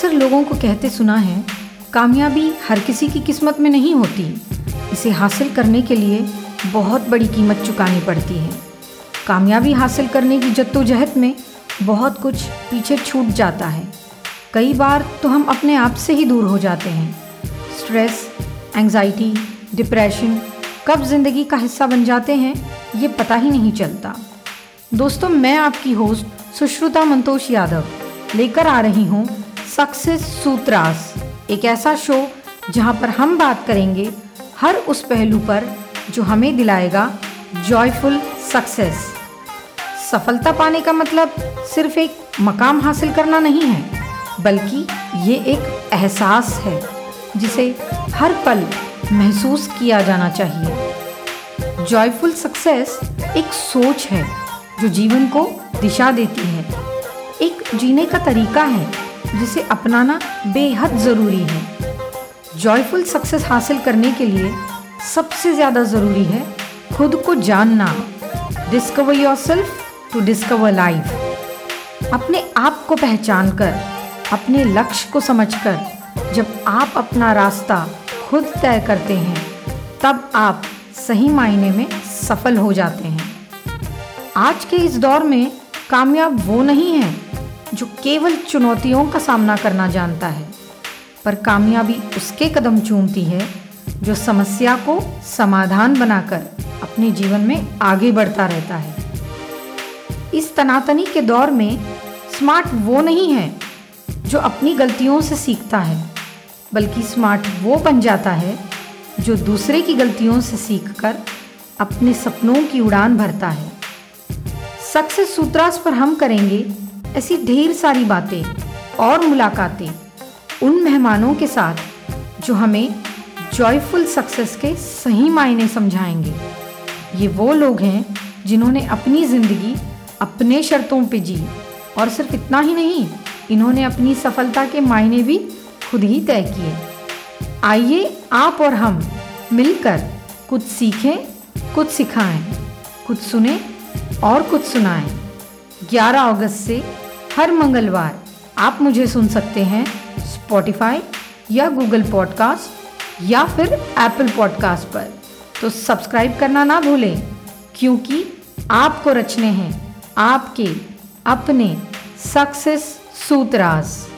अक्सर लोगों को कहते सुना है, कामयाबी हर किसी की किस्मत में नहीं होती। इसे हासिल करने के लिए बहुत बड़ी कीमत चुकानी पड़ती है। कामयाबी हासिल करने की जद्दोजहद में बहुत कुछ पीछे छूट जाता है। कई बार तो हम अपने आप से ही दूर हो जाते हैं। स्ट्रेस एंजाइटी डिप्रेशन, कब ज़िंदगी का हिस्सा बन जाते हैं, ये पता ही नहीं चलता। दोस्तों, मैं आपकी होस्ट सुश्रुता मंतोष यादव लेकर आ रही हूँ सक्सेस सूत्रास एक ऐसा शो जहाँ पर हम बात करेंगे हर उस पहलू पर जो हमें दिलाएगा जॉयफुल सक्सेस सफलता पाने का मतलब सिर्फ़ एक मकाम हासिल करना नहीं है, बल्कि ये एक एहसास है, जिसे हर पल महसूस किया जाना चाहिए। जॉयफुल सक्सेस एक सोच है जो जीवन को दिशा देती है, एक जीने का तरीका है। जिसे अपनाना बेहद ज़रूरी है। जॉयफुल सक्सेस हासिल करने के लिए सबसे ज़्यादा ज़रूरी है खुद को जानना। Discover yourself to discover life अपने आप को पहचान कर अपने लक्ष्य को समझकर जब आप अपना रास्ता खुद तय करते हैं, तब आप सही मायने में सफल हो जाते हैं। आज के इस दौर में कामयाब वो नहीं है जो केवल चुनौतियों का सामना करना जानता है, पर कामयाबी उसके कदम चूमती है, जो समस्या को समाधान बनाकर अपने जीवन में आगे बढ़ता रहता है। इस तनातनी के दौर में स्मार्ट वो नहीं है, जो अपनी गलतियों से सीखता है, बल्कि स्मार्ट वो बन जाता है, जो दूसरे की गलतियों से सीखकर अपने सपनों की उड़ान भरता है। सक्सेस सूत्रास पर हम करेंगे ऐसी ढेर सारी बातें और मुलाकातें उन मेहमानों के साथ जो हमें जॉयफुल सक्सेस के सही मायने समझाएँगे। ये वो लोग हैं जिन्होंने अपनी ज़िंदगी अपने शर्तों पे जी और सिर्फ़ इतना ही नहीं, इन्होंने अपनी सफलता के मायने भी खुद ही तय किए। आइए आप और हम मिलकर कुछ सीखें, कुछ सिखाएँ, कुछ सुने और कुछ सुनाएँ। 11 अगस्त से हर मंगलवार आप मुझे सुन सकते हैं स्पॉटिफाई या गूगल पॉडकास्ट या फिर एप्पल पॉडकास्ट पर। तो सब्सक्राइब करना ना भूलें, क्योंकि आपको रचने हैं आपके अपने सक्सेस सूत्रास